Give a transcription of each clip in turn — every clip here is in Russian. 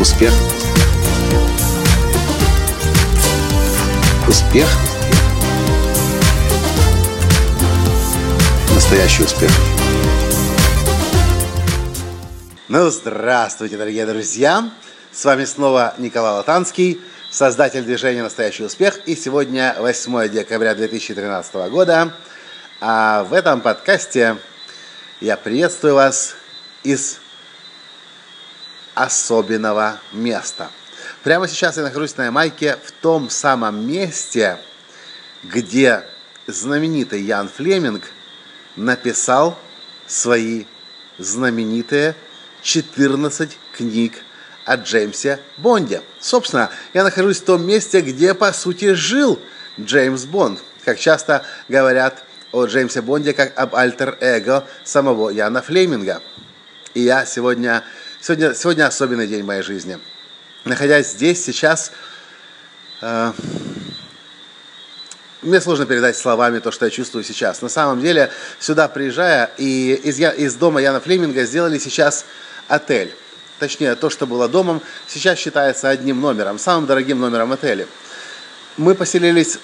Успех. Успех. Настоящий успех. Ну, здравствуйте, дорогие друзья! С вами снова Николай Латанский, создатель движения «Настоящий успех». И сегодня 8 декабря 2013 года. А в этом подкасте я приветствую вас из особенного места. Прямо сейчас я нахожусь на Ямайке в том самом месте, где знаменитый Ян Флеминг написал свои знаменитые 14 книг о Джеймсе Бонде. Собственно, я нахожусь в том месте, где, по сути, жил Джеймс Бонд. Как часто говорят о Джеймсе Бонде, как об альтер-эго самого Яна Флеминга. И я сегодня Сегодня, сегодня особенный день в моей жизни. Находясь здесь, сейчас, э, мне сложно передать словами то, что я чувствую сейчас. На самом деле, сюда приезжая, и из, из дома Яна Флеминга сделали сейчас отель. Точнее, то, что было домом, сейчас считается одним номером, самым дорогим номером отеля. Мы поселились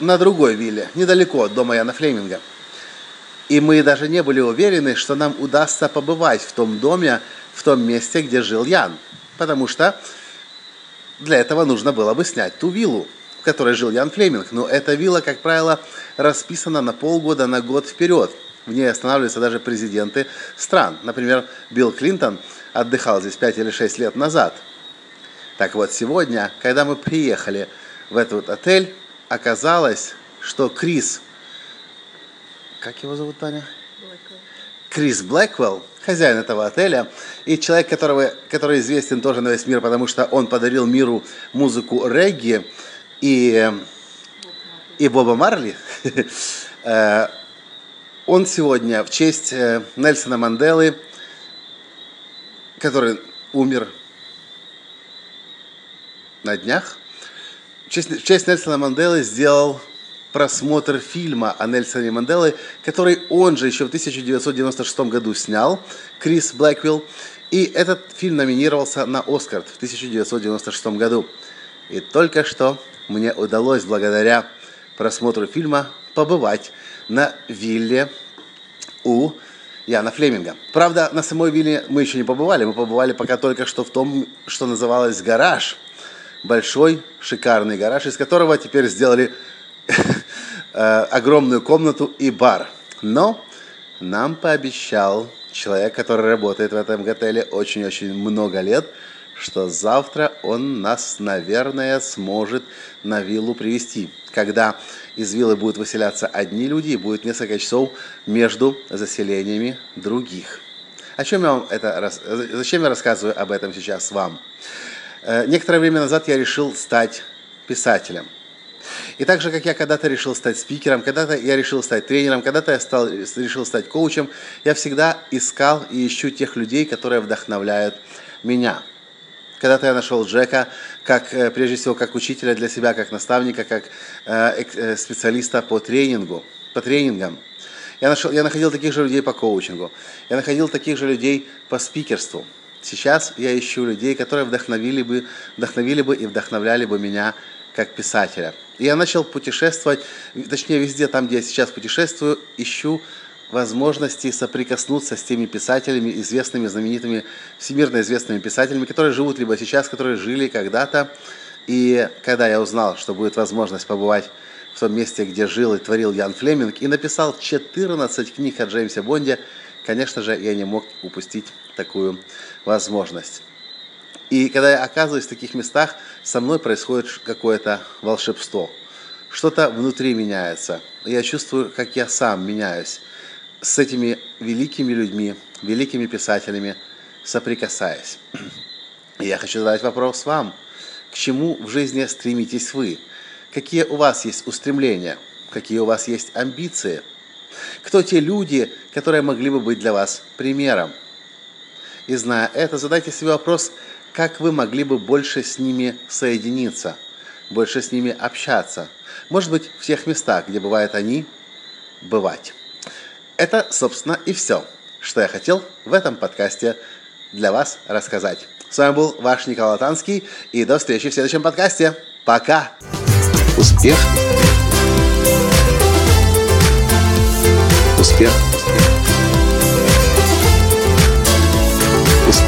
на другой вилле, недалеко от дома Яна Флеминга. И мы даже не были уверены, что нам удастся побывать в том доме, в том месте, где жил Ян. Потому что для этого нужно было бы снять ту виллу, в которой жил Ян Флеминг. Но эта вилла, как правило, расписана на полгода, на год вперед. В ней останавливаются даже президенты стран. Например, Билл Клинтон отдыхал здесь 5 или 6 лет назад. Так вот, сегодня, когда мы приехали в этот отель, оказалось, что Крис, как его зовут, Таня? Блэквелл. Крис Блэквелл, хозяин этого отеля, и человек, которого, который известен тоже на весь мир, потому что он подарил миру музыку регги и, и Боба Марли, э, он сегодня в честь э, Нельсона Манделы, который умер на днях, в честь, в честь Нельсона Манделы сделал просмотр фильма о Нельсоне Манделе, который он же еще в 1996 году снял, Крис Блэквилл. И этот фильм номинировался на Оскар в 1996 году. И только что мне удалось благодаря просмотру фильма побывать на вилле у Яна Флеминга. Правда, на самой вилле мы еще не побывали. Мы побывали пока только что в том, что называлось гараж. Большой, шикарный гараж, из которого теперь сделали огромную комнату и бар. Но нам пообещал человек, который работает в этом отеле очень-очень много лет, что завтра он нас, наверное, сможет на виллу привести. Когда из виллы будут выселяться одни люди и будет несколько часов между заселениями других. О чем я вам это, зачем я рассказываю об этом сейчас вам? Э, некоторое время назад я решил стать писателем. И так же, как я когда-то решил стать спикером, когда-то я решил стать тренером, когда-то я стал, решил стать коучем, я всегда искал и ищу тех людей, которые вдохновляют меня. Когда-то я нашел Джека, как, э, прежде всего, как учителя для себя, как наставника, как э, э, специалиста по тренингу, по тренингам. Я, нашел, я находил таких же людей по коучингу. Я находил таких же людей по спикерству. Сейчас я ищу людей, которые вдохновили бы, вдохновили бы и вдохновляли бы меня как писателя. Я начал путешествовать, точнее везде там, где я сейчас путешествую, ищу возможности соприкоснуться с теми писателями, известными, знаменитыми, всемирно известными писателями, которые живут либо сейчас, которые жили когда-то. И когда я узнал, что будет возможность побывать в том месте, где жил и творил Ян Флеминг, и написал 14 книг о Джеймсе Бонде, конечно же, я не мог упустить такую возможность. И когда я оказываюсь в таких местах, со мной происходит какое-то волшебство. Что-то внутри меняется. Я чувствую, как я сам меняюсь с этими великими людьми, великими писателями, соприкасаясь. И я хочу задать вопрос вам. К чему в жизни стремитесь вы? Какие у вас есть устремления? Какие у вас есть амбиции? Кто те люди, которые могли бы быть для вас примером? И зная это, задайте себе вопрос, как вы могли бы больше с ними соединиться, больше с ними общаться. Может быть, в тех местах, где бывают они, бывать. Это, собственно, и все, что я хотел в этом подкасте для вас рассказать. С вами был ваш Николай Танский. И до встречи в следующем подкасте. Пока! Успех!